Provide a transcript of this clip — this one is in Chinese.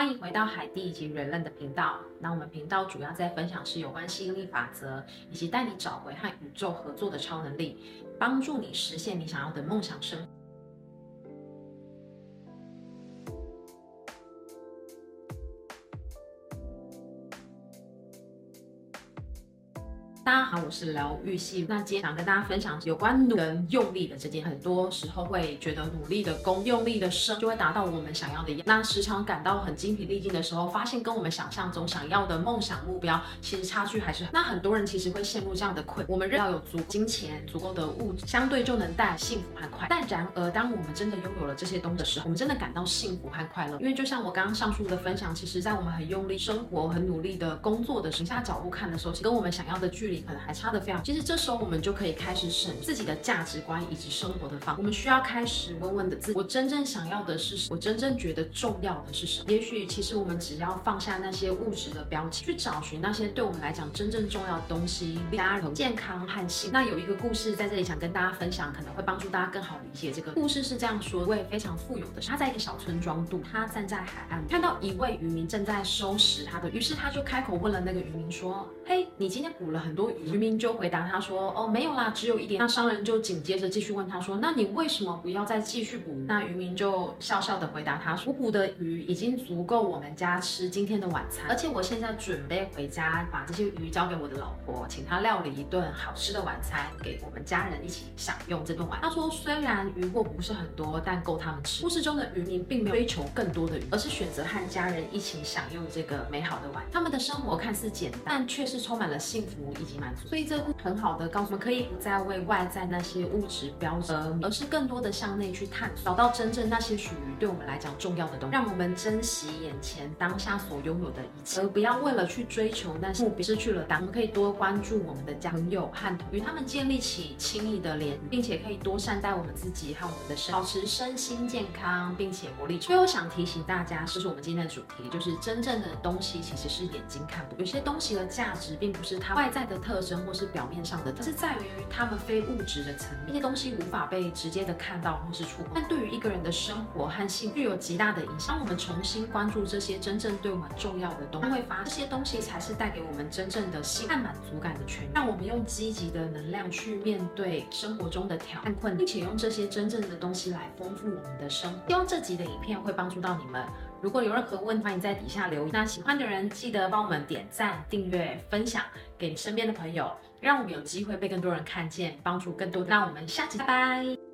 欢迎回到海蒂以及睿睿的频道。那我们频道主要在分享是有关吸引力法则，以及带你找回和宇宙合作的超能力，帮助你实现你想要的梦想生活。大家好，我是疗愈系。那今天想跟大家分享有关努跟用力的这件，很多时候会觉得努力的功、用力的生就会达到我们想要的样。那时常感到很精疲力尽的时候，发现跟我们想象中想要的梦想目标，其实差距还是很。那很多人其实会陷入这样的困。我们要有足金钱、足够的物质，相对就能带来幸福和快。但然而，当我们真的拥有了这些东西的时候，我们真的感到幸福和快乐。因为就像我刚刚上述的分享，其实在我们很用力生活、很努力的工作的时候，下脚步看的时候，其实跟我们想要的距可能还差得非常。其实这时候我们就可以开始审自己的价值观以及生活的方。我们需要开始问问的自：我真正想要的是什么？我真正觉得重要的是什么？也许其实我们只要放下那些物质的标签，去找寻那些对我们来讲真正重要的东西，家人、健康和性。那有一个故事在这里想跟大家分享，可能会帮助大家更好理解这个故事。是这样说：一位非常富有的，他在一个小村庄度，他站在海岸，看到一位渔民正在收拾他的，于是他就开口问了那个渔民说：“嘿，你今天捕了很多？”渔民就回答他说：“哦，没有啦，只有一点。”那商人就紧接着继续问他说：“那你为什么不要再继续捕？”那渔民就笑笑的回答他说：“我捕的鱼已经足够我们家吃今天的晚餐，而且我现在准备回家把这些鱼交给我的老婆，请她料理一顿好吃的晚餐给我们家人一起享用这顿晚餐。”他说：“虽然鱼获不是很多，但够他们吃。”故事中的渔民并没有追求更多的鱼，而是选择和家人一起享用这个美好的晚。他们的生活看似简单，却是充满了幸福以及满足。所以这个很好的告诉我们，可以不再为外在那些物质标准，而是更多的向内去探索，找到真正那些属于对我们来讲重要的东西，让我们珍惜眼前当下所拥有的一切，而不要为了去追求那些目标失去了当。我们可以多关注我们的家朋友和与他们建立起亲密的联系，并且可以多善待我们自己和我们的身，保持身心健康，并且活力。所以我想提醒大家，这是我们今天的主题，就是真正的东西其实是眼睛看不。有些东西的价值并不是它外在的特征，或是表面上的，是在于他们非物质的层面，这些东西无法被直接的看到或是触碰，但对于一个人的生活和幸福具有极大的影响。当我们重新关注这些真正对我们重要的东西，会发现这些东西才是带给我们真正的幸福和满足感的泉源。让我们用积极的能量去面对生活中的挑战困难，并且用这些真正的东西来丰富我们的生活。希望这集的影片会帮助到你们。如果有任何问题，欢迎在底下留言。那喜欢的人记得帮我们点赞、订阅、分享给身边的朋友，让我们有机会被更多人看见，帮助更多。那我们下期拜拜。